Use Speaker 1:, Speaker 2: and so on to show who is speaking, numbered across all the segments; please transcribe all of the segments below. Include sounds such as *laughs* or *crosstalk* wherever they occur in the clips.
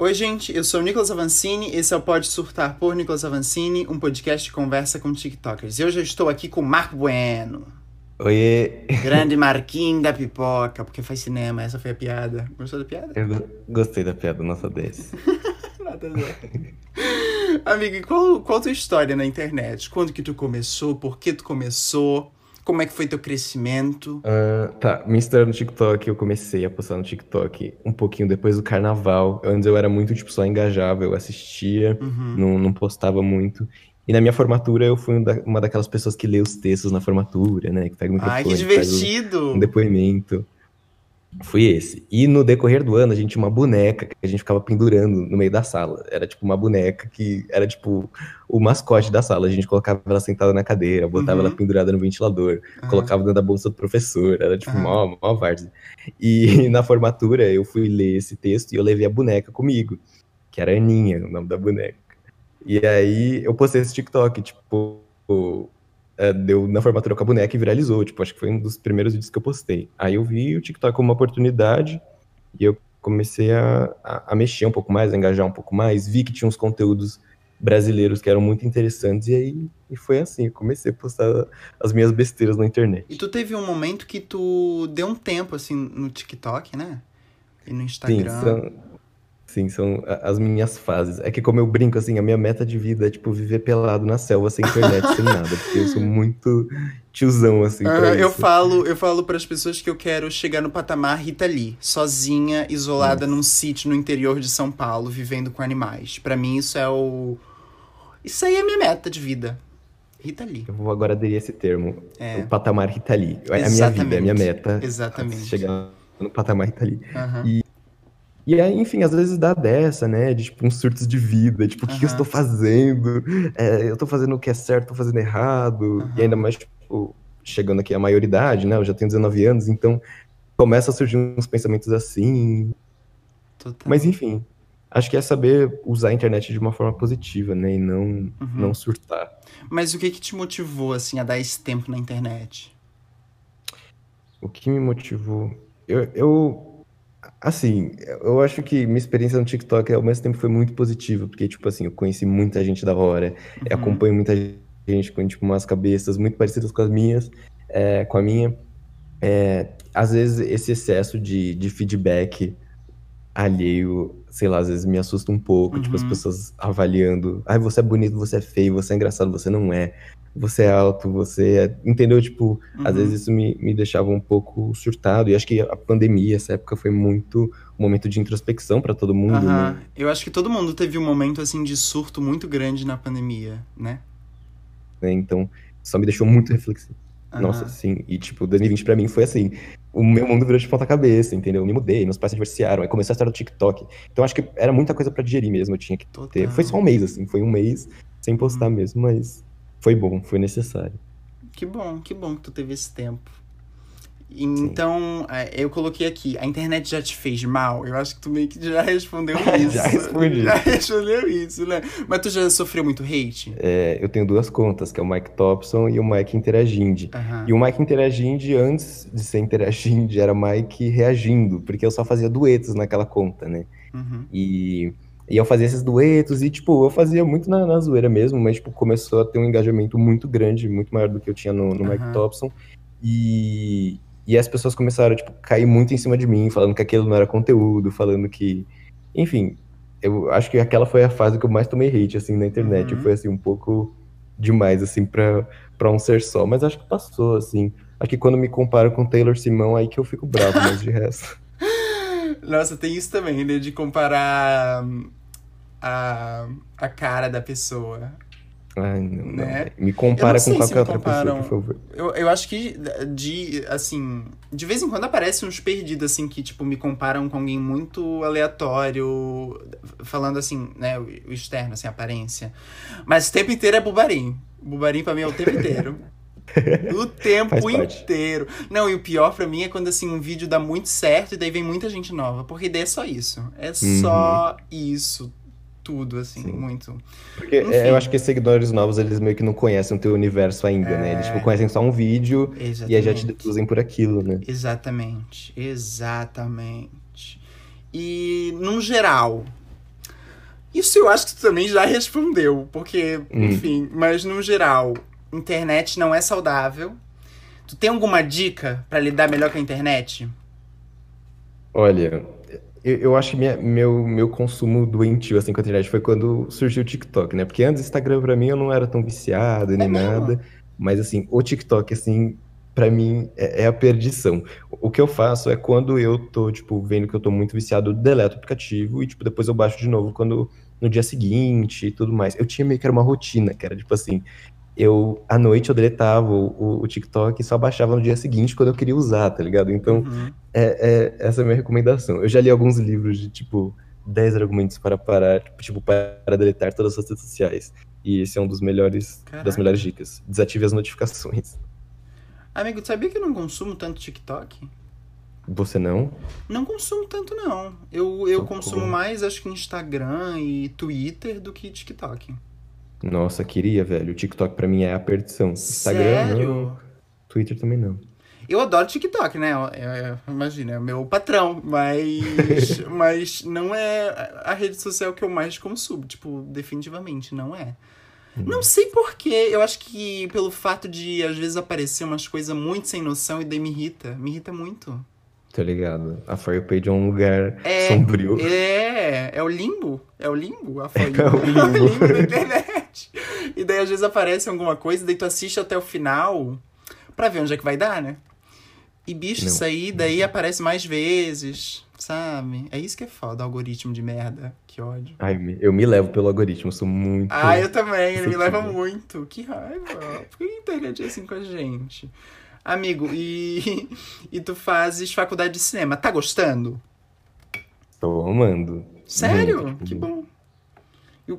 Speaker 1: Oi, gente, eu sou o Nicolas Avancini, esse é o Pode Surtar por Nicolas Avancini, um podcast de conversa com TikTokers. E hoje eu estou aqui com o Marco Bueno.
Speaker 2: Oiê!
Speaker 1: Grande *laughs* Marquinhos da pipoca, porque faz cinema, essa foi a piada. Gostou da piada?
Speaker 2: Eu gostei da piada, nossa 10. *laughs*
Speaker 1: Nada a ver. E qual, qual a tua história na internet? Quando que tu começou? Por que tu começou? Como é que foi teu crescimento?
Speaker 2: Uh, tá, minha história no TikTok, eu comecei a postar no TikTok um pouquinho depois do carnaval. Antes eu era muito, tipo, só engajável, eu assistia,
Speaker 1: Uhum.
Speaker 2: não, não postava muito. E na minha formatura eu fui um uma daquelas pessoas que lê os textos na formatura, né? Que pega o microfone,
Speaker 1: Ai, que divertido!
Speaker 2: um depoimento. Fui esse. E no decorrer do ano, a gente tinha uma boneca que a gente ficava pendurando no meio da sala. Era tipo uma boneca que era tipo o mascote da sala. A gente colocava ela sentada na cadeira, botava
Speaker 1: Uhum.
Speaker 2: ela pendurada no ventilador,
Speaker 1: Aham.
Speaker 2: colocava dentro da bolsa do professor. Era tipo
Speaker 1: Aham.
Speaker 2: mó, mó várzea. E *laughs* na formatura eu fui ler esse texto e eu levei a boneca comigo, que era Aninha, o nome da boneca. E aí eu postei esse TikTok, tipo, é, deu na formatura com a boneca e viralizou. Tipo, acho que foi um dos primeiros vídeos que eu postei. Aí eu vi o TikTok como uma oportunidade e eu comecei a, a, a mexer um pouco mais, a engajar um pouco mais. Vi que tinha uns conteúdos brasileiros que eram muito interessantes e aí e foi assim. Eu comecei a postar as minhas besteiras na internet.
Speaker 1: E tu teve um momento que tu deu um tempo, assim, no TikTok, né? E no
Speaker 2: Sim,
Speaker 1: Instagram.
Speaker 2: são, sim, são a- as minhas fases. É que como eu brinco, assim, a minha meta de vida é, tipo, viver pelado na selva, sem internet, sem nada. Porque eu sou muito tiozão, assim,
Speaker 1: eu falo, eu falo para as pessoas que eu quero chegar no patamar Rita Lee, sozinha, isolada num sítio no interior de São Paulo, vivendo com animais. Pra mim isso é o Isso aí é minha meta de vida. Rita Lee.
Speaker 2: Eu vou agora aderir a esse termo.
Speaker 1: É.
Speaker 2: O patamar Rita Lee. É a minha vida, é a minha meta.
Speaker 1: Exatamente.
Speaker 2: Chegar no patamar Rita Lee.
Speaker 1: Aham.
Speaker 2: E aí, enfim, às vezes dá dessa, né? De tipo, uns surtos de vida. Tipo, o que, que eu estou fazendo? É, eu tô fazendo o que é certo, tô fazendo errado.
Speaker 1: Aham.
Speaker 2: E ainda mais, tipo, chegando aqui à maioridade, né? Eu já tenho 19 anos, então começa a surgir uns pensamentos assim.
Speaker 1: Total.
Speaker 2: Mas enfim, acho que é saber usar a internet de uma forma positiva, né? E não,
Speaker 1: Uhum.
Speaker 2: não surtar.
Speaker 1: Mas o que que te motivou assim a dar esse tempo na internet?
Speaker 2: O que me motivou? Eu, eu, assim, eu acho que minha experiência no TikTok ao mesmo tempo foi muito positiva, porque, tipo assim, eu conheci muita gente da hora, eu
Speaker 1: Uhum.
Speaker 2: acompanho muita gente com, tipo, umas cabeças muito parecidas com as minhas, é, com a minha. É, às vezes, esse excesso de, de feedback alheio, sei lá, às vezes me assusta um pouco, tipo, as
Speaker 1: Uhum.
Speaker 2: pessoas avaliando, ai, você é bonito, você é feio, você é engraçado, você não é, você é alto, você é... Entendeu? Tipo, às
Speaker 1: Uhum.
Speaker 2: vezes isso me, me deixava um pouco surtado. E acho que a pandemia, essa época, foi muito um momento de introspecção pra todo mundo,
Speaker 1: Aham.
Speaker 2: né?
Speaker 1: Eu acho que todo mundo teve um momento assim de surto muito grande na pandemia, né?
Speaker 2: né? Então, só me deixou muito reflexivo.
Speaker 1: Aham.
Speaker 2: Nossa, sim. E, tipo, 2020 pra mim foi assim. O meu mundo virou de ponta cabeça, entendeu? Eu me mudei, meus pais se divorciaram, aí começou a história do TikTok. Então, acho que era muita coisa pra digerir mesmo. Eu tinha que
Speaker 1: Total.
Speaker 2: ter. Foi só um mês, assim. Foi um mês sem postar
Speaker 1: Uhum.
Speaker 2: mesmo, mas foi bom, foi necessário.
Speaker 1: Que bom, que bom que tu teve esse tempo. Então, é, eu coloquei aqui, a internet já te fez mal? Eu acho que tu meio que já respondeu *laughs* isso.
Speaker 2: Já respondi.
Speaker 1: Já respondeu isso, né? Mas tu já sofreu muito hate?
Speaker 2: É, eu tenho duas contas, que é o Mike Thompson e o Mike Interagindo.
Speaker 1: Aham.
Speaker 2: E o Mike interagindo, antes de ser interagindo, *laughs* era Mike reagindo, porque eu só fazia duetos naquela conta, né?
Speaker 1: Uhum.
Speaker 2: E, e eu fazia esses duetos, e, tipo, eu fazia muito na, na zoeira mesmo, mas, tipo, começou a ter um engajamento muito grande, muito maior do que eu tinha no, no Mike
Speaker 1: Aham.
Speaker 2: Thompson. E, e as pessoas começaram, tipo, cair muito em cima de mim, falando que aquilo não era conteúdo, falando que... Enfim, eu acho que aquela foi a fase que eu mais tomei hate, assim, na internet.
Speaker 1: Uhum.
Speaker 2: Foi, assim, um pouco demais, assim, pra, pra um ser só. Mas acho que passou, assim. Acho que quando me comparo com Taylor Simão, aí que eu fico bravo, mas de resto... *laughs*
Speaker 1: Nossa, tem isso também, né? De comparar hum, a, a cara da pessoa.
Speaker 2: Ai, não, não.
Speaker 1: Né?
Speaker 2: Me compara
Speaker 1: não
Speaker 2: com qualquer outra
Speaker 1: comparam.
Speaker 2: pessoa, por favor.
Speaker 1: Eu, eu acho que de, assim, de vez em quando aparecem uns perdidos, assim, que, tipo, me comparam com alguém muito aleatório, falando, assim, né, o externo, assim, a aparência. Mas o tempo inteiro é bubarim. Bubarim pra mim é o tempo inteiro. *laughs* O tempo inteiro. Não, e o pior pra mim é quando, assim, um vídeo dá muito certo e daí vem muita gente nova. Porque daí é só isso. É só isso. Tudo, assim,
Speaker 2: Sim.
Speaker 1: muito.
Speaker 2: Porque é, eu acho que esses seguidores novos, eles meio que não conhecem o teu universo ainda, né? Eles, tipo, conhecem só um vídeo e aí já te
Speaker 1: Exatamente.
Speaker 2: deduzem por aquilo, né?
Speaker 1: Exatamente, exatamente. E, num geral, Isso eu acho que tu também já respondeu, porque,
Speaker 2: Hum.
Speaker 1: enfim, mas no geral, internet não é saudável. Tu tem alguma dica pra lidar melhor com a internet?
Speaker 2: Olha, eu, eu acho que minha- meu, meu consumo doentio assim com a internet foi quando surgiu o TikTok, né? Porque antes o Instagram pra mim eu não era tão viciado nem
Speaker 1: É
Speaker 2: nada, mas assim, o TikTok assim, pra mim é, é a perdição. O que eu faço é quando eu tô, tipo, vendo que eu tô muito viciado, eu deleto o aplicativo e tipo depois eu baixo de novo quando no dia seguinte e tudo mais. Eu tinha meio que era uma rotina, que era tipo assim, eu à noite eu deletava o, o, o TikTok e só baixava no dia seguinte quando eu queria usar, tá ligado? Então,
Speaker 1: Uhum.
Speaker 2: é, é- essa é a minha recomendação. Eu já li alguns livros de, tipo, 10 argumentos para parar, tipo, para deletar todas as redes sociais. E esse é um dos melhores,
Speaker 1: Caraca.
Speaker 2: das melhores dicas. Desative as notificações.
Speaker 1: Amigo, tu sabia que eu não consumo tanto TikTok?
Speaker 2: Você não?
Speaker 1: Não consumo tanto, não. Eu, eu
Speaker 2: Socorro.
Speaker 1: consumo mais, acho que Instagram e Twitter do que TikTok.
Speaker 2: Nossa, queria, velho. O TikTok pra mim é a perdição. Instagram,
Speaker 1: Sério?
Speaker 2: não. Twitter também não.
Speaker 1: Eu adoro TikTok, né? É, é, imagina, é o meu patrão, mas, *laughs* mas não é a rede social que eu mais consumo. Tipo, definitivamente não é. Não sei porquê, eu acho que pelo fato de às vezes aparecer umas coisas muito sem noção e daí me irrita. Me irrita muito.
Speaker 2: Tô ligado. A For You Page é um lugar
Speaker 1: É,
Speaker 2: sombrio.
Speaker 1: É, é o limbo. É o limbo, a *laughs* For You. *laughs*
Speaker 2: É o limbo.
Speaker 1: da internet. E daí às vezes aparece alguma coisa, daí tu assiste até o final pra ver onde é que vai dar, né? E bicho,
Speaker 2: Não.
Speaker 1: isso aí daí aparece mais vezes, sabe? É isso que é foda, algoritmo de merda. Que ódio.
Speaker 2: Ai, eu me levo pelo algoritmo, sou muito.
Speaker 1: Ah, eu também, ele me leva muito. Que raiva. Por que a internet é assim com a gente? Amigo, e, *laughs* e tu fazes faculdade de cinema, tá gostando?
Speaker 2: Tô amando.
Speaker 1: Sério?
Speaker 2: Muito,
Speaker 1: que bom.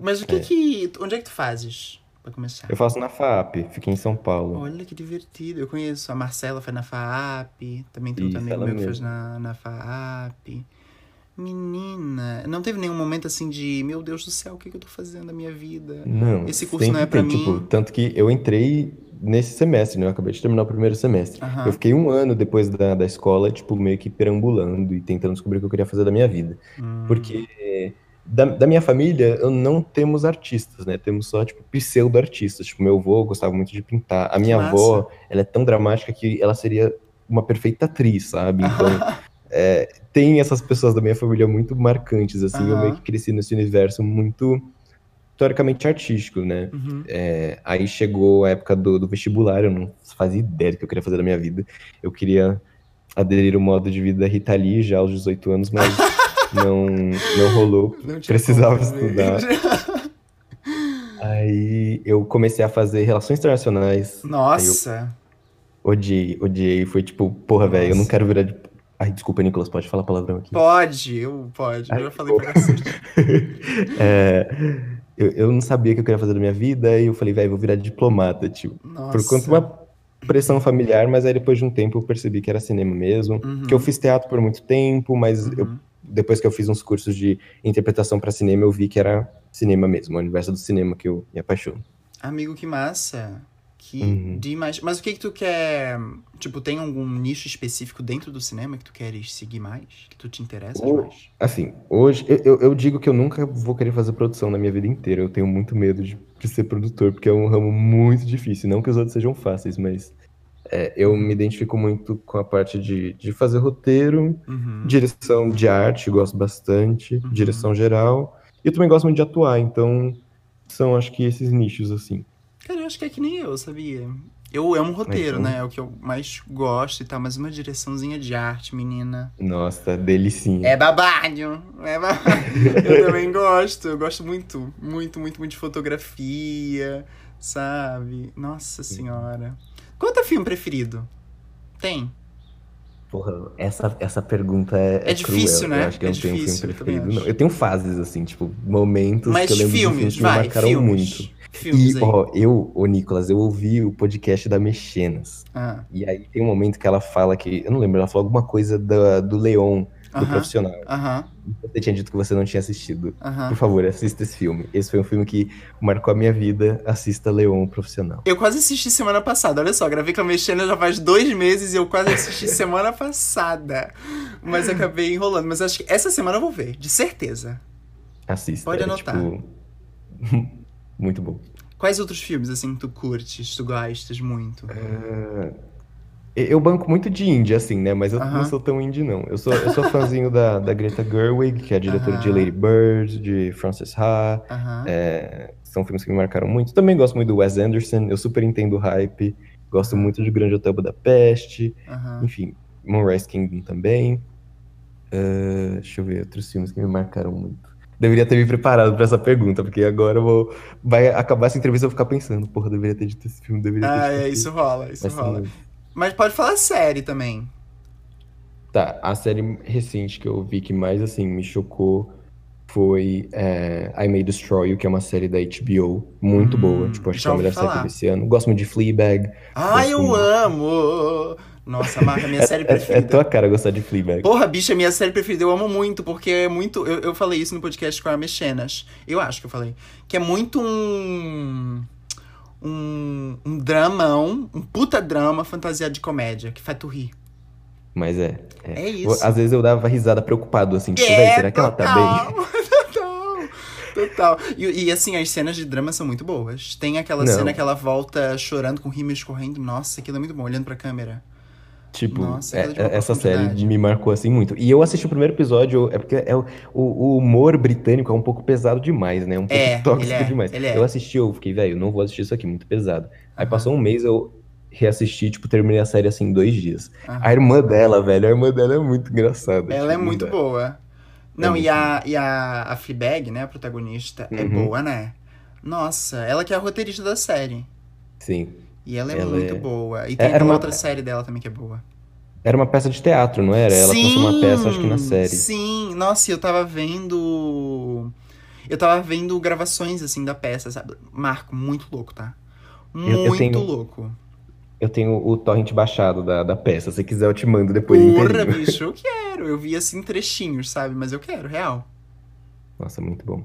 Speaker 1: Mas o que
Speaker 2: É.
Speaker 1: que. Onde é que tu fazes? Pra começar.
Speaker 2: Eu faço na FAP, fiquei em São Paulo.
Speaker 1: Olha que divertido. Eu conheço. A Marcela foi na FAAP. Também tem outro amigo meu que
Speaker 2: mesmo.
Speaker 1: fez na, na FAAP. Menina, não teve nenhum momento assim de meu Deus do céu, o que, que eu tô fazendo na minha vida?
Speaker 2: Não,
Speaker 1: Esse curso não é pra
Speaker 2: tem, tipo,
Speaker 1: mim.
Speaker 2: tanto que eu entrei nesse semestre, né? Eu acabei de terminar o primeiro semestre. Eu fiquei um ano depois da, da escola, tipo, meio que perambulando e tentando descobrir o que eu queria fazer da minha vida.
Speaker 1: Hum,
Speaker 2: Porque da, da minha família, eu não temos artistas, né? Temos só, tipo, pseudo-artistas. Tipo, meu avô gostava muito de pintar. A minha
Speaker 1: massa.
Speaker 2: avó, ela é tão dramática que ela seria uma perfeita atriz, sabe? Então, *laughs* é, tem essas pessoas da minha família muito marcantes, assim. Eu
Speaker 1: Aham.
Speaker 2: meio que cresci nesse universo muito, teoricamente, artístico, né?
Speaker 1: uhum.
Speaker 2: É, aí chegou a época do, do vestibular, eu não fazia ideia do que eu queria fazer da minha vida. Eu queria aderir ao modo de vida Rita Lee já aos 18 anos, mas *laughs* não, não rolou.
Speaker 1: Não
Speaker 2: Precisava estudar. Aí eu comecei a fazer relações internacionais.
Speaker 1: Nossa.
Speaker 2: Odiei, odiei. Foi tipo, porra, velho, eu não quero virar de. Ai, desculpa, Nicolas, pode falar palavrão aqui.
Speaker 1: Pode, eu pode. Eu
Speaker 2: Ai,
Speaker 1: já falei pra cacete. *laughs*
Speaker 2: É, eu, eu não sabia o que eu queria fazer da minha vida, e eu falei, velho, vou virar diplomata, tipo.
Speaker 1: Nossa.
Speaker 2: Por conta de uma pressão familiar, mas aí depois de um tempo eu percebi que era cinema mesmo.
Speaker 1: Uhum.
Speaker 2: Que eu fiz teatro por muito tempo, mas eu-
Speaker 1: Uhum.
Speaker 2: Depois que eu fiz uns cursos de interpretação para cinema, eu vi que era cinema mesmo, o universo do cinema que eu me apaixono.
Speaker 1: Amigo, que massa. Que
Speaker 2: Uhum.
Speaker 1: demais. Mas o que que tu quer... Tipo, tem algum nicho específico dentro do cinema que tu queres seguir mais? Que tu te interessas
Speaker 2: Oh.
Speaker 1: mais?
Speaker 2: Assim, hoje eu, eu- eu digo que eu nunca vou querer fazer produção na minha vida inteira. Eu tenho muito medo de, de ser produtor, porque é um ramo muito difícil. Não que os outros sejam fáceis, mas é, eu me identifico muito com a parte de, de fazer roteiro,
Speaker 1: Uhum.
Speaker 2: Direção de arte, gosto bastante.
Speaker 1: Uhum.
Speaker 2: Direção geral. E eu também gosto muito de atuar, então são acho que esses nichos, assim.
Speaker 1: Cara, eu acho que é que nem eu, sabia? Eu amo roteiro,
Speaker 2: Então.
Speaker 1: né? É o que eu mais gosto e tal, mas uma direçãozinha de arte, menina.
Speaker 2: Nossa, delicinha.
Speaker 1: É babado! É babado. *laughs* eu também gosto, eu gosto muito, muito, muito, muito de fotografia, sabe? Nossa senhora. Qual é o teu filme preferido? Tem?
Speaker 2: Porra, essa, essa pergunta é,
Speaker 1: É difícil,
Speaker 2: cruel.
Speaker 1: né?
Speaker 2: Eu acho que
Speaker 1: É
Speaker 2: eu não tenho um
Speaker 1: difícil,
Speaker 2: filme
Speaker 1: eu
Speaker 2: preferido, não.
Speaker 1: acho.
Speaker 2: Eu tenho fases, assim, tipo, momentos
Speaker 1: Mas
Speaker 2: que eu lembro de
Speaker 1: filmes,
Speaker 2: filmes que me marcaram
Speaker 1: filmes.
Speaker 2: muito.
Speaker 1: Filmes
Speaker 2: E,
Speaker 1: aí.
Speaker 2: ó, eu, ô Nicolas, eu ouvi o podcast da Mexenas.
Speaker 1: Ah,
Speaker 2: E aí tem um momento que ela fala que. Eu não lembro, ela falou alguma coisa da- do Leon, do
Speaker 1: Aham.
Speaker 2: profissional.
Speaker 1: Aham,
Speaker 2: Você tinha dito que você não tinha assistido.
Speaker 1: aham.
Speaker 2: Por favor, assista esse filme. Esse foi um filme que marcou a minha vida. Assista Leon, o profissional.
Speaker 1: Eu quase assisti semana passada, olha só, gravei com a Mexena já faz dois meses e eu quase assisti *laughs* semana passada. Mas acabei enrolando. Mas acho que essa semana eu vou ver, de certeza.
Speaker 2: Assista.
Speaker 1: Pode
Speaker 2: é,
Speaker 1: anotar.
Speaker 2: tipo, *laughs* muito bom.
Speaker 1: Quais outros filmes, assim, tu curtes, tu gostas muito?
Speaker 2: Eu banco muito de indie, assim, né? Mas eu
Speaker 1: Aham.
Speaker 2: não sou tão indie, não. Eu sou, eu sou fãzinho da, da Greta Gerwig, que é a diretora de
Speaker 1: Aham.
Speaker 2: Lady Bird, de Frances Ha.
Speaker 1: Aham.
Speaker 2: É, são filmes que me marcaram muito. Também gosto muito do Wes Anderson, eu super entendo o hype. Gosto muito de Grande Hotel Budapeste. Enfim, Moonrise Kingdom também. Ah, deixa eu ver outros filmes que me marcaram muito. Deveria ter me preparado pra essa pergunta, porque agora eu vou. Vai acabar essa entrevista e eu vou ficar pensando, porra, deveria ter dito esse filme, deveria ter
Speaker 1: Ah, é, isso rola, isso
Speaker 2: Mas
Speaker 1: rola.
Speaker 2: muitos.
Speaker 1: Mas pode falar série também.
Speaker 2: Tá, a série recente que eu vi que mais, assim, me chocou foi é, I May Destroy You, que é uma série da HBO, muito
Speaker 1: Hum,
Speaker 2: boa. Tipo, acho que é a melhor série
Speaker 1: falar.
Speaker 2: vi esse ano. Gosto muito de Fleabag.
Speaker 1: Ah, eu
Speaker 2: muito.
Speaker 1: amo! Nossa, Marca, minha *laughs* série
Speaker 2: É, é, é
Speaker 1: preferida.
Speaker 2: tua cara gostar de Fleabag.
Speaker 1: Porra, bicha, minha série preferida. Eu amo muito, porque é muito. Eu, eu falei isso no podcast com a Mexenas. Eu acho que eu falei. Que é muito um. Um, um dramão, um puta drama fantasiado de comédia, que faz tu rir.
Speaker 2: Mas é.
Speaker 1: É isso.
Speaker 2: Às vezes eu dava risada preocupado, assim, tipo,
Speaker 1: É,
Speaker 2: será que ela tá bem? *laughs*
Speaker 1: total, Total. E, e, assim, as cenas de drama são muito boas. Tem aquela
Speaker 2: Não.
Speaker 1: cena que ela volta chorando com rímel escorrendo. Nossa, aquilo é muito bom, olhando pra câmera.
Speaker 2: Tipo,
Speaker 1: Nossa,
Speaker 2: é- é- essa série me marcou assim muito. E eu assisti o primeiro episódio, é porque é o, o- humor britânico é um pouco pesado demais, né? Um pouco
Speaker 1: É,
Speaker 2: tóxico
Speaker 1: é,
Speaker 2: demais.
Speaker 1: é.
Speaker 2: Eu assisti, eu fiquei, velho, não vou assistir isso aqui, muito pesado. Aí
Speaker 1: Aham.
Speaker 2: passou um mês, eu reassisti, tipo, terminei a série assim em dois dias.
Speaker 1: Aham.
Speaker 2: A irmã dela, velho, a irmã dela é muito engraçada.
Speaker 1: Ela é
Speaker 2: tipo,
Speaker 1: muito
Speaker 2: não dá.
Speaker 1: boa. Não,
Speaker 2: muito
Speaker 1: e a, e a, a Fleabag, né, a protagonista, é
Speaker 2: Uhum.
Speaker 1: boa, né? Nossa, ela que é a roteirista da série.
Speaker 2: Sim.
Speaker 1: E ela é
Speaker 2: Ela
Speaker 1: muito
Speaker 2: é-
Speaker 1: boa. E tem
Speaker 2: era uma-
Speaker 1: outra série dela também que é boa.
Speaker 2: Era uma peça de teatro, não era? Ela trouxe uma peça, acho que na série.
Speaker 1: Sim, nossa, eu tava vendo. Eu tava vendo gravações, assim, da peça, sabe? Marco, muito louco, tá?
Speaker 2: eu
Speaker 1: Muito
Speaker 2: tenho-
Speaker 1: louco.
Speaker 2: Eu tenho o torrent baixado da, da peça. Se quiser, eu te mando depois
Speaker 1: Porra, bicho, eu *laughs* quero. Eu vi assim trechinhos, sabe? Mas eu quero, real.
Speaker 2: Nossa, muito bom.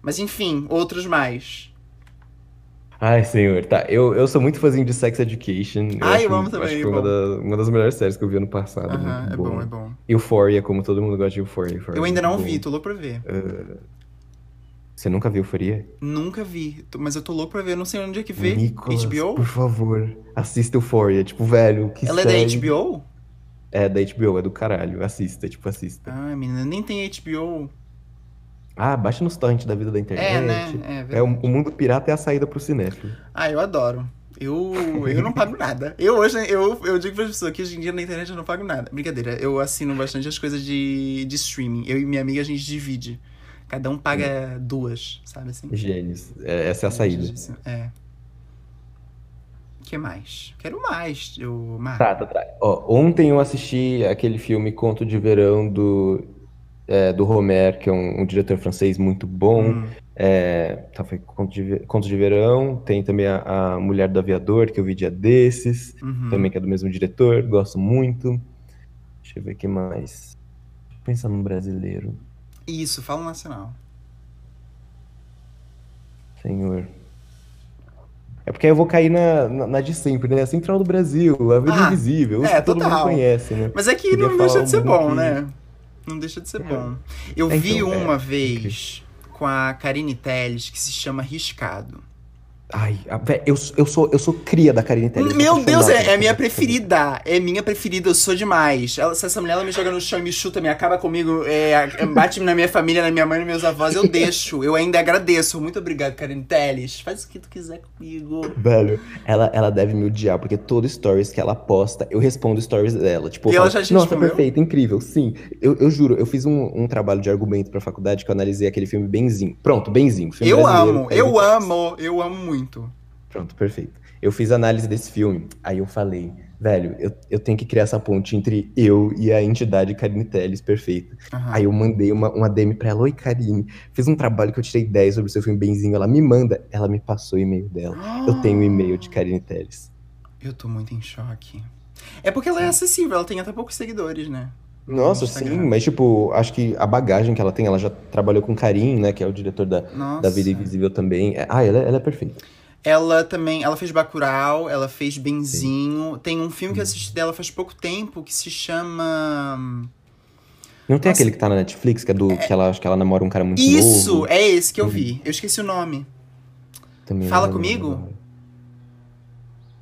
Speaker 1: Mas enfim, outros mais.
Speaker 2: Ai, senhor, tá. Eu, eu sou muito fãzinho de Sex Education.
Speaker 1: Ai, eu
Speaker 2: acho,
Speaker 1: amo também,
Speaker 2: Acho que
Speaker 1: é
Speaker 2: foi uma, da- uma das melhores séries que eu vi ano passado.
Speaker 1: Aham, é bom, é bom.
Speaker 2: Euphoria, como todo mundo gosta de Euphoria. Euphoria
Speaker 1: Eu
Speaker 2: é
Speaker 1: ainda não vi, tô louco pra ver.
Speaker 2: Você nunca viu Euphoria?
Speaker 1: Nunca vi, mas eu tô louco pra ver. Eu não sei onde é que vê.
Speaker 2: Nicolas,
Speaker 1: HBO?
Speaker 2: por favor, assista Euphoria. Tipo, velho, que
Speaker 1: Ela é da
Speaker 2: série.
Speaker 1: HBO?
Speaker 2: É, da HBO, é do caralho. Assista, tipo, assista.
Speaker 1: Ai, menina, nem tem HBO.
Speaker 2: Ah, baixa nos torrents da vida da internet.
Speaker 1: É, né? É
Speaker 2: É, o mundo pirata é a saída pro cinéfilo.
Speaker 1: Ah, eu adoro. Eu, eu não pago nada. Eu hoje, eu, eu digo para as pessoas que hoje em dia na internet eu não pago nada. Brincadeira, eu assino bastante as coisas de, de streaming. Eu e minha amiga a gente divide. Cada um paga duas, sabe assim?
Speaker 2: Gênios. É, essa é a saída.
Speaker 1: É. O que mais? Quero mais, eu, Marco.
Speaker 2: Tá, tá, tá. Ó, ontem eu assisti aquele filme Conto de Verão do, é, do Romer, que é um, um diretor francês muito bom.
Speaker 1: Hum.
Speaker 2: É, tá, foi Conto de, Conto de Verão. Tem também a, a Mulher do Aviador, que eu vi dia desses,
Speaker 1: Uhum.
Speaker 2: também que é do mesmo diretor, gosto muito. Deixa eu ver o que mais. Pensa num brasileiro,
Speaker 1: Isso, fala um nacional.
Speaker 2: senhor. É porque aí eu vou cair na, na, na de sempre, né? A Central do Brasil, A Vida
Speaker 1: Ah,
Speaker 2: Invisível,
Speaker 1: é,
Speaker 2: todo mundo
Speaker 1: total.
Speaker 2: conhece, né?
Speaker 1: Mas é que
Speaker 2: Queria
Speaker 1: não deixa de ser bom,
Speaker 2: que-
Speaker 1: né? Não deixa de ser bom. Eu
Speaker 2: É,
Speaker 1: vi
Speaker 2: então, é,
Speaker 1: uma vez com a Karine Telles que se chama Riscado.
Speaker 2: Ai, eu, eu, sou, eu sou cria da Karine Telles.
Speaker 1: Meu Deus, é, é minha
Speaker 2: essa
Speaker 1: preferida. É minha preferida, eu sou demais. Ela- se essa mulher ela me joga no chão e me chuta, me acaba comigo, é, bate na minha família, na minha mãe, nos meus avós, eu deixo. Eu ainda agradeço. Muito obrigado, Karine Telles. Faz o que tu quiser comigo.
Speaker 2: Velho, ela, ela deve me odiar, porque todo stories que ela posta, eu respondo stories dela. Tipo,
Speaker 1: E ela
Speaker 2: falo,
Speaker 1: já te
Speaker 2: Nossa,
Speaker 1: respondeu?"
Speaker 2: perfeito, incrível, sim. Eu, eu juro, eu fiz um, um trabalho de argumento pra faculdade que eu analisei aquele filme Benzinho. Pronto, Benzinho.
Speaker 1: Eu amo, eu amo, eu amo muito.
Speaker 2: Pronto, perfeito. Eu fiz análise desse filme, aí eu falei, velho, eu, eu tenho que criar essa ponte entre eu e a entidade Karine Telles, perfeita.
Speaker 1: Aham.
Speaker 2: Aí eu mandei uma, uma DM pra ela, oi Karine, fiz um trabalho que eu tirei 10 sobre o seu filme Benzinho, ela me manda, ela me passou o e-mail dela. Eu tenho o e-mail de Karine Telles.
Speaker 1: Eu tô muito em choque. É porque ela é acessível, ela tem até poucos seguidores, né?
Speaker 2: Nossa, sim, mas tipo, acho que a bagagem que ela tem, ela já trabalhou com Karim, né, que é o diretor da,
Speaker 1: Nossa.
Speaker 2: da Vida Invisível também. É- ah, ela, ela é perfeita.
Speaker 1: Ela também, ela fez Bacurau, ela fez Benzinho. Tem um filme que eu assisti dela faz pouco tempo que se chama
Speaker 2: Não tem
Speaker 1: Nossa.
Speaker 2: aquele que tá na Netflix, que é do que ela acho que ela namora um cara muito
Speaker 1: Isso,
Speaker 2: novo.
Speaker 1: é esse que eu
Speaker 2: Uhum.
Speaker 1: vi. Eu esqueci o nome.
Speaker 2: Também
Speaker 1: Fala Comigo?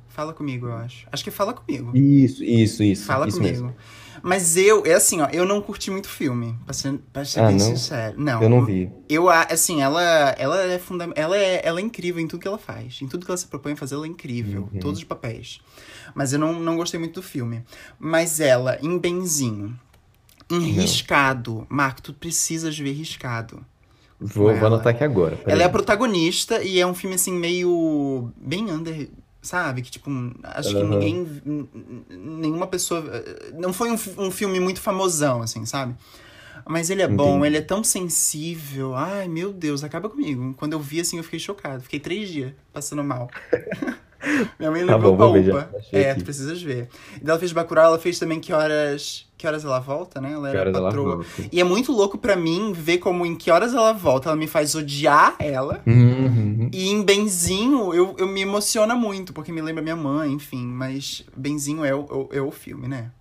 Speaker 1: Fala comigo, eu acho. Acho que é Fala Comigo.
Speaker 2: Isso, isso, isso.
Speaker 1: Fala
Speaker 2: isso
Speaker 1: comigo.
Speaker 2: mesmo.
Speaker 1: Mas eu, é assim, ó, eu não curti muito o filme, pra ser, pra ser
Speaker 2: Ah,
Speaker 1: bem
Speaker 2: não?
Speaker 1: sincero. Não.
Speaker 2: Eu não vi.
Speaker 1: Eu, assim, ela, ela é funda ela é, ela é incrível em tudo que ela faz. Em tudo que ela se propõe a fazer, ela é incrível.
Speaker 2: Uhum.
Speaker 1: Todos os papéis. Mas eu não, não gostei muito do filme. Mas ela, em Benzinho, em Riscado. Marco, tu precisas ver Riscado.
Speaker 2: Vou, vou anotar aqui agora.
Speaker 1: Ela é a protagonista e é um filme, assim, meio... Bem under... Sabe? Que, tipo, acho que
Speaker 2: Aham.
Speaker 1: ninguém... Nenhuma pessoa... Não foi um, um filme muito famosão, assim, sabe? Mas ele é bom,
Speaker 2: Entendi.
Speaker 1: ele é tão sensível. Ai, meu Deus, acaba comigo. Quando eu vi, assim, eu fiquei chocado. Fiquei três dias passando mal. *laughs* Minha mãe
Speaker 2: Tá
Speaker 1: levou
Speaker 2: bom,
Speaker 1: UPA. É,
Speaker 2: aqui.
Speaker 1: tu precisas ver. E ela fez Bacurau, ela fez também Que Horas... Que Horas Ela Volta, né? Ela era patroa. E é muito louco pra mim ver como em Que Horas Ela Volta ela me faz odiar ela.
Speaker 2: Uhum.
Speaker 1: E em Benzinho, eu, eu me emociona muito, porque me lembra minha mãe, enfim. Mas Benzinho é o, é o filme, né?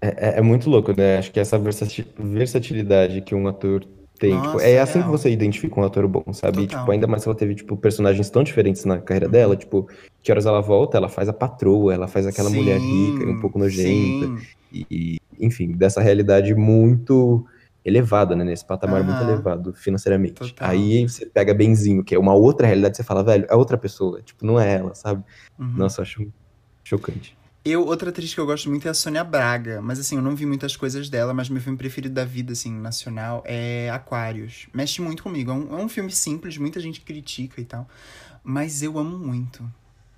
Speaker 2: É, é- é muito louco, né? Acho que essa versati- versatilidade que um ator tem, tipo,
Speaker 1: Nossa,
Speaker 2: é assim que
Speaker 1: real.
Speaker 2: você identifica um ator bom, sabe? E,
Speaker 1: Total.
Speaker 2: tipo, ainda mais se ela teve, tipo, personagens tão diferentes na carreira dela, tipo, que horas ela volta, ela faz a patroa, ela faz aquela mulher rica, um pouco nojenta,
Speaker 1: sim.
Speaker 2: e, enfim, dessa realidade muito elevada, né? Nesse patamar muito
Speaker 1: Aham.
Speaker 2: elevado financeiramente.
Speaker 1: Total.
Speaker 2: Aí você pega Benzinho, que é uma outra realidade, você fala, velho, é outra pessoa, tipo, não é ela, sabe?
Speaker 1: Uhum.
Speaker 2: Nossa, eu acho chocante.
Speaker 1: Eu, outra atriz que eu gosto muito é a Sônia Braga. Mas assim, eu não vi muitas coisas dela, mas meu filme preferido da vida, assim, nacional, é Aquários. Mexe muito comigo. É um, é um filme simples, muita gente critica e tal. Mas eu amo muito.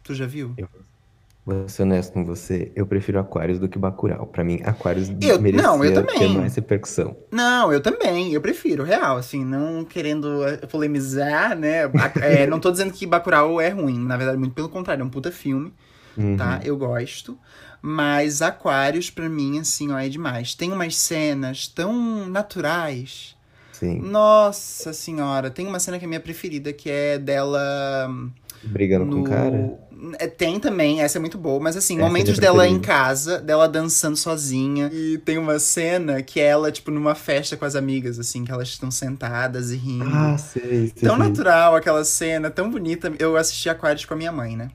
Speaker 1: Tu já viu?
Speaker 2: Vou ser honesto com você, eu prefiro Aquários do que Bacurau. Pra mim, Aquários
Speaker 1: Eu-
Speaker 2: merecia
Speaker 1: não, eu
Speaker 2: ter
Speaker 1: também.
Speaker 2: mais repercussão.
Speaker 1: Não, eu também, eu prefiro, real, assim, não querendo eh, polemizar, né? É, não tô dizendo que Bacurau é ruim, na verdade, muito pelo contrário, é um puta filme,
Speaker 2: Uhum.
Speaker 1: tá? Eu gosto. Mas Aquários, pra mim, assim, ó, é demais. Tem umas cenas tão naturais.
Speaker 2: Sim,
Speaker 1: Nossa senhora, tem uma cena que é minha preferida, que é dela
Speaker 2: brigando com
Speaker 1: no...
Speaker 2: o cara.
Speaker 1: É, Tem também, essa é muito boa, mas assim,
Speaker 2: Essa é
Speaker 1: momentos
Speaker 2: minha
Speaker 1: dela em casa, dela dançando sozinha. E tem uma cena que é ela, tipo, numa festa com as amigas, assim, que elas estão sentadas e rindo.
Speaker 2: Ah, sei, sei.
Speaker 1: tão natural aquela cena, tão bonita. Eu assisti Aquários com a minha mãe, né?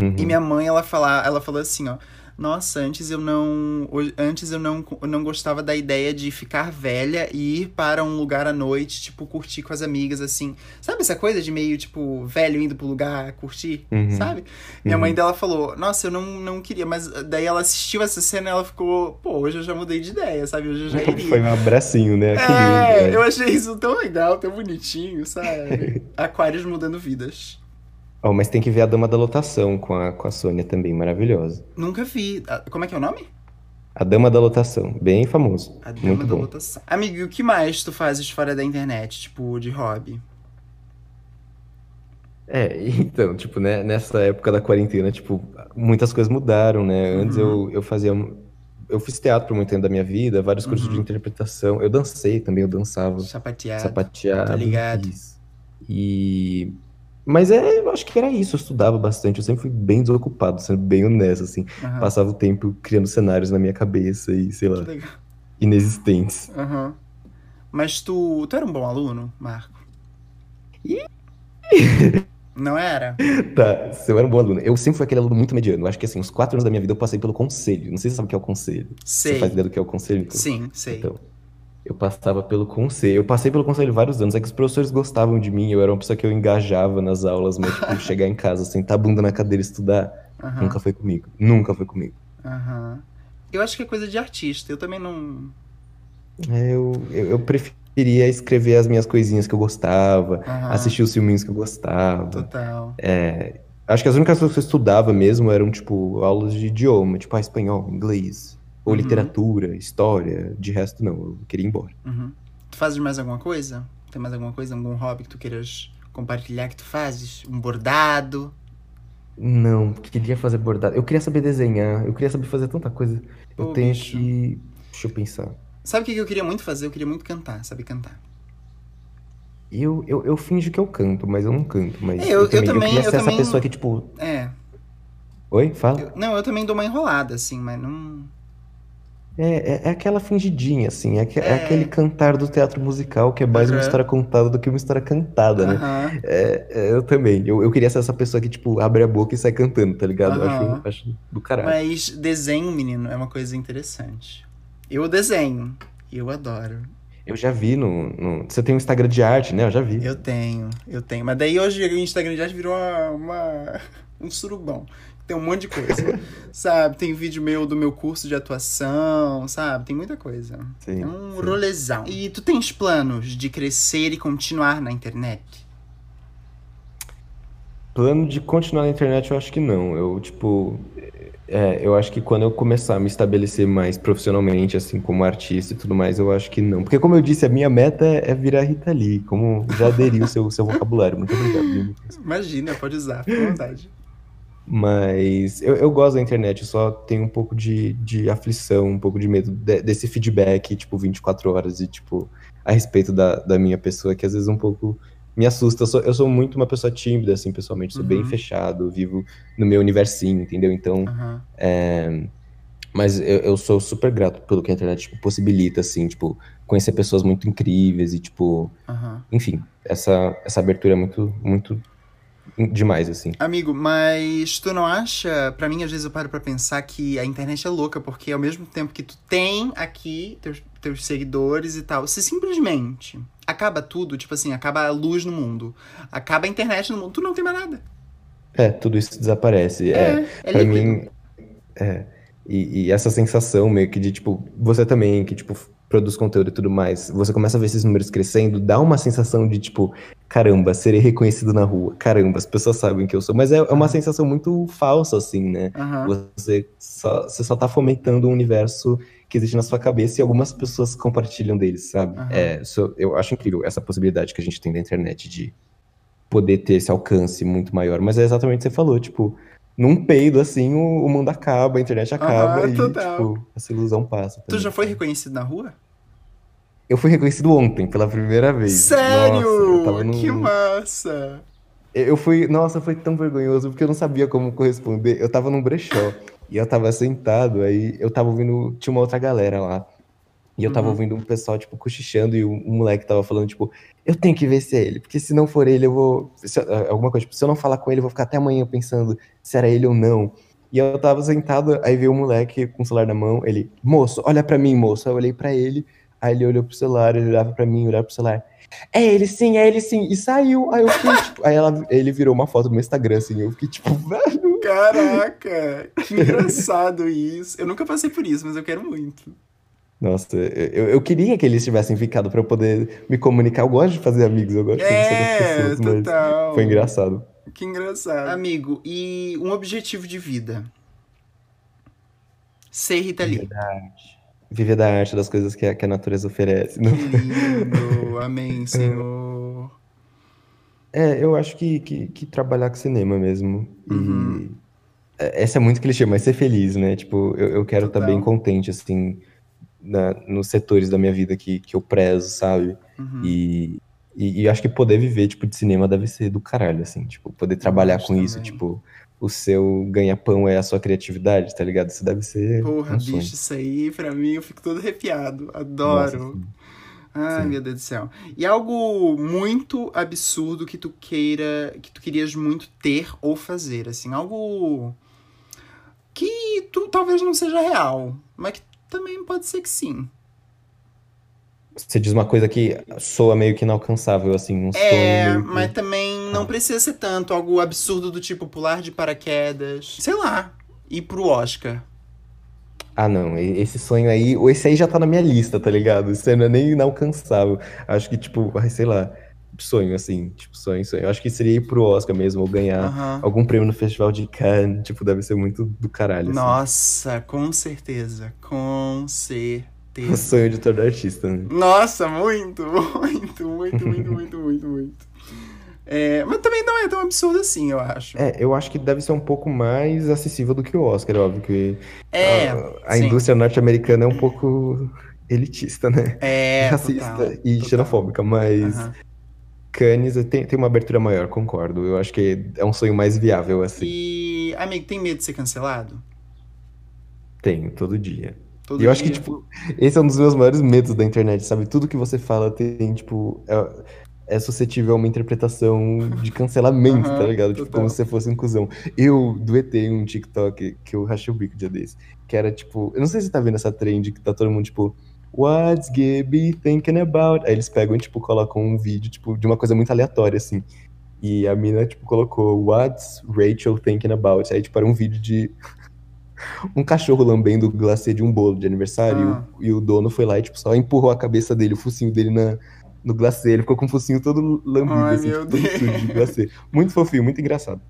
Speaker 2: Uhum.
Speaker 1: E minha mãe, ela, fala, ela falou assim, ó. Nossa, antes eu não. Antes eu não, eu não gostava da ideia de ficar velha e ir para um lugar à noite, tipo, curtir com as amigas, assim. Sabe essa coisa de meio, tipo, velho indo pro lugar curtir?
Speaker 2: Uhum.
Speaker 1: Sabe? Minha
Speaker 2: Uhum.
Speaker 1: mãe dela falou, nossa, eu não, não queria, mas daí ela assistiu essa cena e ela ficou, pô, hoje eu já mudei de ideia, sabe? Hoje eu já *laughs* iria.
Speaker 2: Foi um abracinho, né?
Speaker 1: É,
Speaker 2: lindo,
Speaker 1: eu
Speaker 2: né?
Speaker 1: achei isso tão legal, tão bonitinho, sabe? *laughs* Aquários mudando vidas.
Speaker 2: Ó, mas tem que ver a Dama da Lotação com a, com a Sônia também, maravilhosa.
Speaker 1: Nunca vi. Ah, Como é que é o nome?
Speaker 2: A Dama da Lotação, bem famoso.
Speaker 1: A Dama
Speaker 2: Muito
Speaker 1: da
Speaker 2: bom.
Speaker 1: Lotação. Amigo, e o que mais tu fazes fora da internet, tipo, de hobby?
Speaker 2: É, então, tipo, né, nessa época da quarentena, tipo, muitas coisas mudaram, né? Antes
Speaker 1: Uhum.
Speaker 2: eu, eu fazia. Eu fiz teatro por muito tempo da minha vida, vários cursos
Speaker 1: Uhum.
Speaker 2: de interpretação. Eu dancei também, eu dançava.
Speaker 1: Sapateado.
Speaker 2: sapateado.
Speaker 1: Tô ligado.
Speaker 2: isso. E. Mas é, eu acho que era isso, eu estudava bastante, eu sempre fui bem desocupado, sendo bem honesto, assim.
Speaker 1: Aham.
Speaker 2: Passava o tempo criando cenários na minha cabeça e, sei lá, inexistentes.
Speaker 1: Aham. Mas tu, tu era um bom aluno, Marco? Não era? *laughs*
Speaker 2: Tá, eu era um bom aluno. Eu sempre fui aquele aluno muito mediano. Eu acho que, assim, os quatro anos da minha vida eu passei pelo conselho. Não sei se você sabe o que é o conselho. Você
Speaker 1: Sei.
Speaker 2: faz ideia do que é o conselho? Nicolas?
Speaker 1: Sim, sei.
Speaker 2: Então, eu passava pelo conselho. Eu passei pelo conselho vários anos. É que os professores gostavam de mim. Eu era uma pessoa que eu engajava nas aulas, mas, tipo, *laughs* chegar em casa, sentar a bunda na cadeira e estudar,
Speaker 1: Aham.
Speaker 2: nunca foi comigo. Nunca foi comigo.
Speaker 1: Aham. Eu acho que é coisa de artista. Eu também não.
Speaker 2: É, Eu, eu, eu preferia escrever as minhas coisinhas que eu gostava,
Speaker 1: Aham.
Speaker 2: assistir os filminhos que eu gostava.
Speaker 1: Total.
Speaker 2: É, acho que as únicas coisas que eu estudava mesmo eram, tipo, aulas de idioma, tipo, ah, espanhol, inglês, ou
Speaker 1: Uhum.
Speaker 2: literatura, história. De resto, não, eu queria ir embora.
Speaker 1: Uhum. Tu fazes mais alguma coisa? Tem mais alguma coisa? Algum hobby que tu queiras compartilhar que tu fazes? Um bordado?
Speaker 2: Não, queria fazer bordado. Eu queria saber desenhar, eu queria saber fazer tanta coisa. Eu
Speaker 1: Pô,
Speaker 2: tenho
Speaker 1: bicho.
Speaker 2: que. Deixa eu pensar.
Speaker 1: Sabe o que eu queria muito fazer? Eu queria muito cantar, sabe cantar.
Speaker 2: Eu, eu, eu finjo que eu canto, mas eu não canto. Mas
Speaker 1: É, eu- eu também-
Speaker 2: queria
Speaker 1: eu
Speaker 2: ser essa
Speaker 1: também-
Speaker 2: pessoa que, tipo.
Speaker 1: É.
Speaker 2: Oi? Fala.
Speaker 1: eu- não, eu também dou uma enrolada, assim, mas não.
Speaker 2: É, é, é aquela fingidinha, assim, é, é
Speaker 1: É.
Speaker 2: aquele cantar do teatro musical que é mais uma
Speaker 1: Aham.
Speaker 2: história contada do que uma história cantada, né? É, eu também. Eu, eu queria ser essa pessoa que, tipo, abre a boca e sai cantando, tá ligado? Eu
Speaker 1: Aham.
Speaker 2: Acho, acho do caralho.
Speaker 1: Mas desenho, menino, é uma coisa interessante. Eu desenho. Eu adoro.
Speaker 2: Eu já vi no, no- Você tem um Instagram de arte, né? Eu já vi.
Speaker 1: Eu tenho, eu tenho. Mas daí hoje o Instagram de arte virou uma, uma- *laughs* um surubão. Tem um monte de coisa. *laughs* sabe? Tem vídeo meu do meu curso de atuação, sabe? Tem muita coisa.
Speaker 2: Sim,
Speaker 1: é um
Speaker 2: sim.
Speaker 1: rolezão. E tu tens planos de crescer e continuar na internet?
Speaker 2: Plano de continuar na internet, eu acho que não. Eu, tipo. É, eu acho que quando eu começar a me estabelecer mais profissionalmente, assim, como artista e tudo mais, eu acho que não. Porque, como eu disse, a minha meta é, virar Rita Lee. Como já aderi o seu, seu vocabulário. Muito obrigado?
Speaker 1: Imagina, pode usar, fica à vontade.
Speaker 2: Mas eu, eu gosto da internet, eu só tenho um pouco de, de aflição, um pouco de medo de- desse feedback, tipo, 24 horas e, tipo, a respeito da, da minha pessoa, que às vezes um pouco me assusta. Eu sou, eu sou muito uma pessoa tímida, assim, pessoalmente, sou bem
Speaker 1: Uhum.
Speaker 2: fechado, vivo no meu universinho, entendeu? Então,
Speaker 1: Aham.
Speaker 2: é, mas eu, eu sou super grato pelo que a internet, tipo, possibilita, assim, tipo, conhecer pessoas muito incríveis e, tipo,
Speaker 1: Aham.
Speaker 2: enfim, essa, essa abertura é muito, muito demais, assim.
Speaker 1: Amigo, mas tu não acha? Pra mim, às vezes eu paro pra pensar que a internet é louca, porque ao mesmo tempo que tu tem aqui teus, teus seguidores e tal, se simplesmente acaba tudo, tipo assim, acaba a luz no mundo, acaba a internet no mundo, tu não tem mais nada.
Speaker 2: É, tudo isso desaparece. É,
Speaker 1: é
Speaker 2: Pra
Speaker 1: líquido.
Speaker 2: mim, é. E, e essa sensação meio que de, tipo, você também, que, tipo, produz conteúdo e tudo mais, você começa a ver esses números crescendo, dá uma sensação de, tipo, caramba, serei reconhecido na rua, caramba, as pessoas sabem que eu sou. Mas é, é uma sensação muito falsa, assim, né?
Speaker 1: Aham.
Speaker 2: Você só, você só tá fomentando um universo que existe na sua cabeça e algumas pessoas compartilham deles, sabe?
Speaker 1: Aham.
Speaker 2: É, isso- eu acho incrível essa possibilidade que a gente tem da internet de poder ter esse alcance muito maior. Mas é exatamente o que você falou, tipo, num peido assim, o, o mundo acaba, a internet acaba
Speaker 1: Aham,
Speaker 2: e,
Speaker 1: total.
Speaker 2: tipo, essa ilusão passa.
Speaker 1: Tu
Speaker 2: também.
Speaker 1: já foi reconhecido na rua?
Speaker 2: Eu fui reconhecido ontem, pela primeira vez.
Speaker 1: Sério?
Speaker 2: Nossa,
Speaker 1: Que massa!
Speaker 2: Eu fui, nossa, foi tão vergonhoso porque eu não sabia como corresponder. Eu tava num brechó e eu tava sentado, aí eu tava ouvindo, tinha uma outra galera lá. E eu tava
Speaker 1: Uhum.
Speaker 2: ouvindo um pessoal, tipo, cochichando e um, um moleque tava falando, tipo, eu tenho que ver se é ele, porque se não for ele, eu vou. se- alguma coisa, tipo, se eu não falar com ele, eu vou ficar até amanhã pensando se era ele ou não. E eu tava sentado, aí veio um moleque com o celular na mão, ele, moço, olha pra mim, moço. Aí eu olhei pra ele, aí ele olhou pro celular, ele olhava pra mim, olhava pro celular. É ele sim, é ele sim. E saiu. Aí eu fiquei, tipo. Aí ela, ele virou uma foto do meu Instagram, assim. Eu fiquei, tipo, velho.
Speaker 1: Caraca! Que engraçado isso. Eu nunca passei por isso, mas eu quero muito.
Speaker 2: Nossa, eu, eu queria que eles tivessem ficado pra eu poder me comunicar. Eu gosto de fazer amigos, eu gosto de as
Speaker 1: É,
Speaker 2: pessoas, mas
Speaker 1: total.
Speaker 2: foi engraçado.
Speaker 1: Que engraçado. Amigo, e um objetivo de vida? Ser Rita Lee.
Speaker 2: Viver da arte, das coisas que a, que a natureza oferece.
Speaker 1: Que lindo. Amém, *laughs* Senhor.
Speaker 2: É, eu acho que, que, que trabalhar com cinema mesmo. E.
Speaker 1: Uhum.
Speaker 2: é- Essa é muito clichê, mas ser feliz, né? Tipo, eu, eu quero estar
Speaker 1: Total.
Speaker 2: bem contente, assim, na- nos setores da minha vida que, que eu prezo, sabe?
Speaker 1: Uhum.
Speaker 2: E, e, e acho que poder viver, tipo, de cinema deve ser do caralho, assim, tipo, poder trabalhar
Speaker 1: acho
Speaker 2: com isso,
Speaker 1: também.
Speaker 2: tipo, o seu ganha-pão é a sua criatividade, tá ligado? Isso deve ser
Speaker 1: Porra,
Speaker 2: um sonho.
Speaker 1: bicho, isso aí pra mim eu fico todo arrepiado.
Speaker 2: Nossa,
Speaker 1: Adoro.
Speaker 2: sim.
Speaker 1: Ai,
Speaker 2: Sim.
Speaker 1: meu Deus do céu. E algo muito absurdo que tu queira, que tu querias muito ter ou fazer, assim, algo que tu talvez não seja real, mas que também pode ser que sim.
Speaker 2: Você diz uma coisa que soa meio que inalcançável, assim, um
Speaker 1: É,
Speaker 2: sonho que...
Speaker 1: mas também não precisa ser tanto, algo absurdo do tipo pular de paraquedas, sei lá, ir pro Oscar.
Speaker 2: Ah, não, esse sonho aí, esse aí já tá na minha lista, tá ligado? Isso aí não é nem inalcançável. Acho que, tipo, ai, sei lá, sonho, assim, tipo, sonho, sonho. Acho que seria ir pro Oscar mesmo, ou ganhar
Speaker 1: Aham.
Speaker 2: algum prêmio no Festival de Cannes, tipo, deve ser muito do caralho, assim.
Speaker 1: Nossa, com certeza, com
Speaker 2: O
Speaker 1: certeza.
Speaker 2: sonho de todo artista, né?
Speaker 1: Nossa, muito, *laughs* muito, muito, muito, muito, muito, muito. É, mas também não é tão absurdo assim, eu acho.
Speaker 2: É, eu acho que deve ser um pouco mais acessível do que o Oscar, óbvio que
Speaker 1: É,
Speaker 2: a, a indústria norte-americana é um pouco elitista, né?
Speaker 1: É,
Speaker 2: Racista
Speaker 1: total,
Speaker 2: e
Speaker 1: total.
Speaker 2: xenofóbica, mas
Speaker 1: Aham.
Speaker 2: Cannes tem, tem uma abertura maior, concordo. Eu acho que é um sonho mais viável, assim.
Speaker 1: E, amigo, tem medo de ser cancelado?
Speaker 2: Tenho, todo dia.
Speaker 1: Todo
Speaker 2: E eu acho que,
Speaker 1: dia.
Speaker 2: tipo, esse é um dos meus maiores medos da internet, sabe? Tudo que você fala tem, tipo, é, é suscetível a uma interpretação de cancelamento,
Speaker 1: Aham,
Speaker 2: tá ligado? Tipo, como se você fosse um cuzão. Eu duetei um TikTok que eu rachei o bico dia desse, que era, tipo, eu não sei se você tá vendo essa trend que tá todo mundo, tipo, What's Gaby thinking about? Aí eles pegam e, tipo, colocam um vídeo, tipo, de uma coisa muito aleatória, assim. E a mina, tipo, colocou What's Rachel thinking about? Aí, tipo, era um vídeo de *laughs* um cachorro lambendo o glacê de um bolo de aniversário
Speaker 1: Ah.
Speaker 2: e, o, e o dono foi lá e, tipo, só empurrou a cabeça dele, o focinho dele na, no glacê. Ele ficou com o focinho todo lambido,
Speaker 1: Ai,
Speaker 2: assim,
Speaker 1: meu
Speaker 2: tipo, todo sujo de glacê. Muito fofinho, muito engraçado.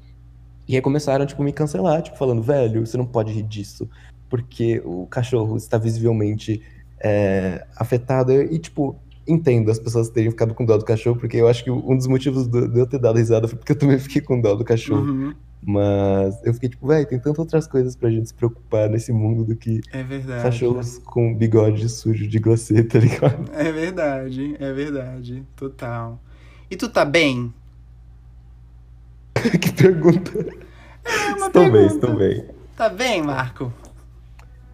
Speaker 2: E aí começaram, tipo, me cancelar, tipo, falando, velho, você não pode rir disso, porque o cachorro está visivelmente é, afetado. E, tipo, entendo as pessoas terem ficado com dó do cachorro, porque eu acho que um dos motivos do- de eu ter dado risada foi porque eu também fiquei com dó do cachorro.
Speaker 1: Uhum,
Speaker 2: Mas eu fiquei tipo, velho, tem tantas outras coisas pra gente se preocupar nesse mundo do que
Speaker 1: é verdade.
Speaker 2: cachorros com bigode sujo de glacê, tá ligado?
Speaker 1: É verdade, é verdade. Total. E tu tá bem? *laughs*
Speaker 2: que pergunta.
Speaker 1: É uma
Speaker 2: estou bem, estou bem.
Speaker 1: Tá bem, Marco?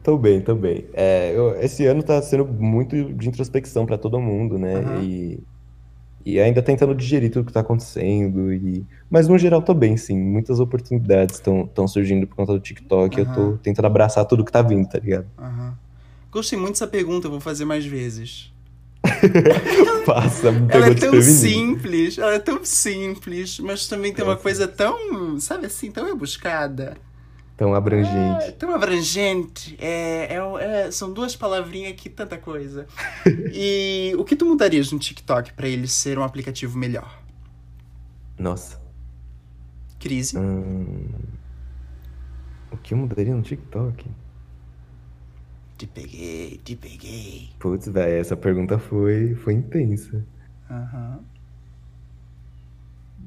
Speaker 2: Tô bem, tô bem. É, eu- esse ano tá sendo muito de introspecção pra todo mundo, né?
Speaker 1: Aham.
Speaker 2: E, e ainda tentando digerir tudo que tá acontecendo. E... Mas no geral tô bem, sim. Muitas oportunidades estão surgindo por conta do TikTok. Eu tô tentando abraçar tudo que tá vindo, tá ligado?
Speaker 1: Aham. Gostei muito dessa pergunta, eu vou fazer mais vezes. *laughs*
Speaker 2: Passa, me
Speaker 1: Ela é tão
Speaker 2: desprevenido.
Speaker 1: simples, ela é tão simples, mas também tem uma coisa tão, sabe assim, tão rebuscada.
Speaker 2: Tão
Speaker 1: É,
Speaker 2: abrangente.
Speaker 1: tão abrangente. É, é- é- são duas palavrinhas que tanta coisa. *laughs* E o que tu mudarias no TikTok pra ele ser um aplicativo melhor?
Speaker 2: Nossa.
Speaker 1: Crise.
Speaker 2: Hum, O que eu mudaria no TikTok?
Speaker 1: Te peguei, te peguei.
Speaker 2: Putz, velho, essa pergunta foi, foi intensa.
Speaker 1: Aham.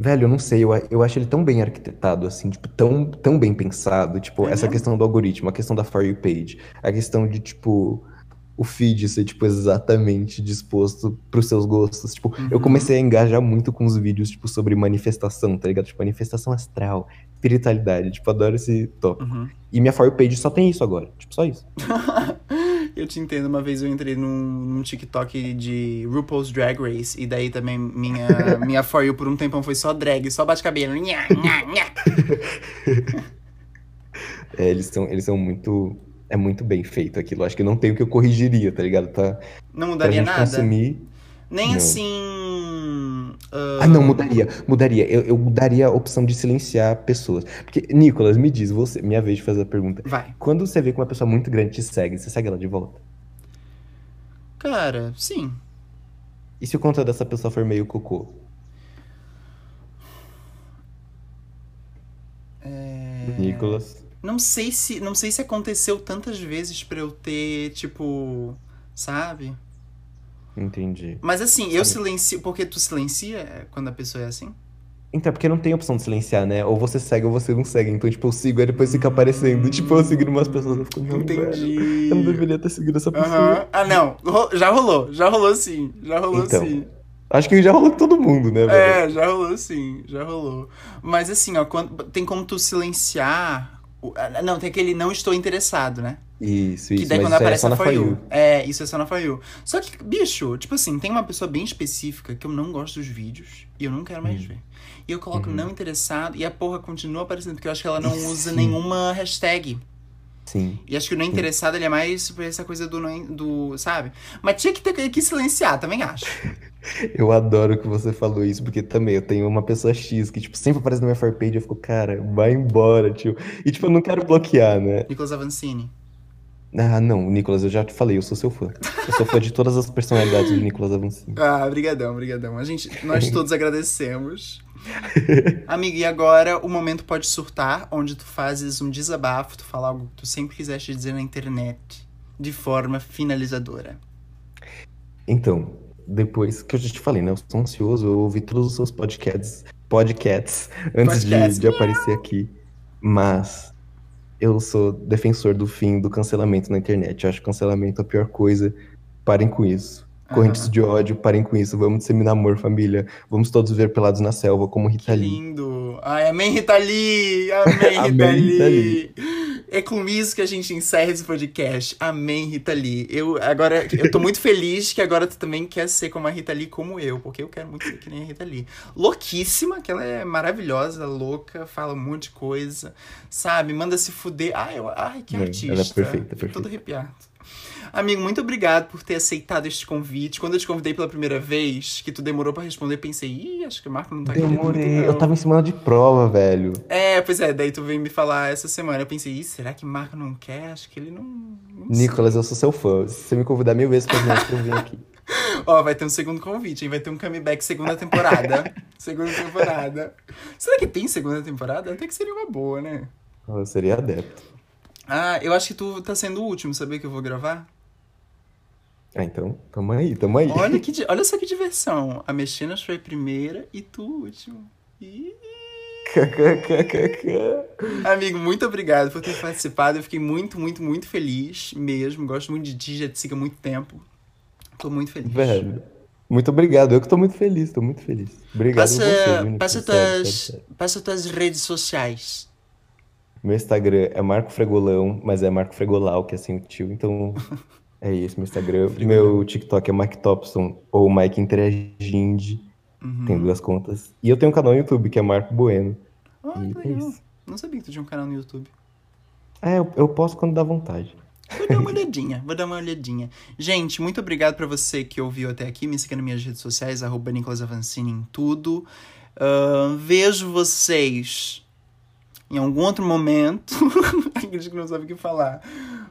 Speaker 2: Velho, eu não sei, eu, eu acho ele tão bem arquitetado, assim, tipo, tão, tão bem pensado. Tipo,
Speaker 1: É
Speaker 2: essa
Speaker 1: mesmo?
Speaker 2: questão do algoritmo, a questão da For You page, a questão de, tipo, o feed ser, tipo, exatamente disposto pros seus gostos. Tipo, eu
Speaker 1: Uhum.
Speaker 2: comecei a engajar muito com os vídeos, tipo, sobre manifestação, tá ligado? Tipo, manifestação astral, espiritualidade, tipo, adoro esse tópico.
Speaker 1: Uhum.
Speaker 2: E minha For You page só tem isso agora, tipo, só isso. *laughs*
Speaker 1: Eu te entendo, uma vez eu entrei num, num TikTok de RuPaul's Drag Race, e daí também minha, *laughs* minha For You por um tempão foi só drag, só bate-cabelo. Nha, nha, nha. *laughs*
Speaker 2: É, eles são, eles são muito. É muito bem feito aquilo. Acho que não tem o que eu corrigiria, tá ligado? Tá,
Speaker 1: Não mudaria nada?
Speaker 2: consumir.
Speaker 1: Nem
Speaker 2: Não.
Speaker 1: assim.
Speaker 2: Ah, não, mudaria. Mudaria. Eu, eu mudaria a opção de silenciar pessoas. Porque, Nicolas, me diz, você, minha vez de fazer a pergunta.
Speaker 1: Vai.
Speaker 2: Quando você vê que uma pessoa muito grande te segue, você segue ela de volta?
Speaker 1: Cara, sim.
Speaker 2: E se o conteúdo dessa pessoa for meio cocô?
Speaker 1: É...
Speaker 2: Nicolas.
Speaker 1: Não sei se. Não sei se aconteceu tantas vezes pra eu ter, tipo. Sabe?
Speaker 2: Entendi.
Speaker 1: Mas assim, eu
Speaker 2: Sabe.
Speaker 1: silencio. Porque tu silencia quando a pessoa é assim?
Speaker 2: Então, é porque não tem opção de silenciar, né? Ou você segue ou você não segue. Então, tipo, eu sigo, aí depois fica aparecendo. Tipo, eu seguindo umas pessoas, eu fico, não, velho,
Speaker 1: Entendi.
Speaker 2: eu não deveria ter seguido essa pessoa.
Speaker 1: Aham. Ah, não. Já rolou. Já rolou sim. Já rolou
Speaker 2: Então,
Speaker 1: sim.
Speaker 2: Acho que já rolou com todo mundo, né, velho?
Speaker 1: É, já rolou sim. Já rolou. Mas assim, ó, quando- tem como tu silenciar. ah, Não, tem aquele não estou interessado, né?
Speaker 2: Isso,
Speaker 1: Que
Speaker 2: isso.
Speaker 1: daí
Speaker 2: Mas
Speaker 1: quando
Speaker 2: isso é
Speaker 1: aparece a
Speaker 2: na
Speaker 1: For
Speaker 2: For
Speaker 1: You.
Speaker 2: You.
Speaker 1: É, isso é só na For You. Só que, bicho, tipo assim, tem uma pessoa bem específica que eu não gosto dos vídeos e eu não quero
Speaker 2: Hum.
Speaker 1: mais ver. E eu coloco
Speaker 2: Uhum.
Speaker 1: não interessado e a porra continua aparecendo, porque eu acho que ela não
Speaker 2: E
Speaker 1: usa nenhuma hashtag.
Speaker 2: Sim.
Speaker 1: E acho que o não interessado ele é mais por essa coisa do, não, do. Sabe? Mas tinha que ter que silenciar, também acho. *laughs*
Speaker 2: Eu adoro que você falou isso, porque também eu tenho uma pessoa X que, tipo, sempre aparece na minha for page e eu fico, cara, vai embora, tio. E, tipo, eu não quero bloquear, né?
Speaker 1: Nicolas Avancini.
Speaker 2: Ah, não, Nicolas, eu já te falei, eu sou seu fã. Eu sou fã de todas as personalidades do Nicolas Avancini.
Speaker 1: Ah, brigadão, brigadão. A gente, nós *laughs* todos agradecemos. Amigo, e agora o momento pode surtar, onde tu fazes um desabafo, tu fala algo que tu sempre quiseste dizer na internet, de forma finalizadora.
Speaker 2: Então, depois que eu já te falei, né? Eu sou ansioso, eu ouvi todos os seus podcasts, podcasts antes de,
Speaker 1: Podcasts.
Speaker 2: de aparecer aqui. Mas eu sou defensor do fim do cancelamento na internet. Eu acho cancelamento a pior coisa. Parem com isso. Correntes
Speaker 1: Aham.
Speaker 2: de ódio, parem com isso. Vamos disseminar amor, família. Vamos todos viver pelados na selva, como Rita
Speaker 1: Que
Speaker 2: Lee.
Speaker 1: lindo. Ai, amém, Rita Lee! Amém, Rita *laughs*
Speaker 2: Amém, Rita
Speaker 1: Lee! É com isso que a gente encerra esse podcast. Amém, Rita Lee. Eu agora eu tô muito feliz que agora tu também quer ser como a Rita Lee como eu, porque eu quero muito ser que nem a Rita Lee. Louquíssima, que ela é maravilhosa, louca, fala um monte de coisa, sabe? Manda se fuder. Ai, eu, ai que
Speaker 2: Não,
Speaker 1: artista.
Speaker 2: ela é perfeita, perfeita.
Speaker 1: todo arrepiado. Amigo, muito obrigado por ter aceitado este convite. Quando eu te convidei pela primeira vez, que tu demorou pra responder, pensei, ih, acho que o Marco não tá muito,
Speaker 2: Demorei.
Speaker 1: não."
Speaker 2: Eu tava em semana de prova, velho.
Speaker 1: É, pois é, daí tu veio me falar essa semana. Eu pensei, ih, será que Marco não quer? Acho que ele não. não sei.
Speaker 2: Nicolas, eu sou seu fã. Se você me convidar mil vezes pra vir, eu venho aqui. *laughs*
Speaker 1: Ó, vai ter um segundo convite, hein? Vai ter um comeback segunda temporada. *laughs* segunda temporada. Será que tem segunda temporada? Até que seria uma boa, né?
Speaker 2: Eu seria adepto.
Speaker 1: Ah, eu acho que tu tá sendo o último, sabia que eu vou gravar?
Speaker 2: Ah, então, tamo aí, tamo aí.
Speaker 1: Olha, *laughs* que, olha só que diversão. A Mexenas foi a primeira e tu o último. Ih. Amigo, muito obrigado por ter participado. Eu fiquei muito, muito, muito feliz mesmo. Gosto muito de ti, já te sigo há muito tempo. Tô muito feliz.
Speaker 2: Velho, muito obrigado. Eu que tô muito feliz, tô muito feliz. Obrigado
Speaker 1: Passa,
Speaker 2: você, viu,
Speaker 1: passa, tuas,
Speaker 2: sério,
Speaker 1: passa tuas redes sociais.
Speaker 2: Meu Instagram é Marco Fregolão, mas é Marco Fregolau, que é assim o tio, então *laughs* é esse meu Instagram. Meu TikTok é Mike Thompson ou Mike Interagindo,
Speaker 1: Uhum.
Speaker 2: tem duas contas. E eu tenho um canal no YouTube que é Marco Bueno.
Speaker 1: Ah,
Speaker 2: E
Speaker 1: que
Speaker 2: é
Speaker 1: legal.
Speaker 2: isso.
Speaker 1: Não sabia que tu tinha um canal no YouTube.
Speaker 2: É, eu, eu posto quando dá vontade.
Speaker 1: Vou dar uma *laughs* olhadinha, vou dar uma olhadinha. Gente, muito obrigado pra você que ouviu até aqui. Me siga nas minhas redes sociais, arroba Nicolas Avancini em tudo. Ahn, vejo vocês em algum outro momento. *laughs* A gente não sabe o que falar.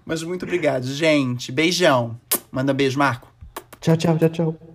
Speaker 1: Mas muito obrigado, gente. Beijão. Manda beijo, Marco.
Speaker 2: Tchau, tchau, tchau, tchau.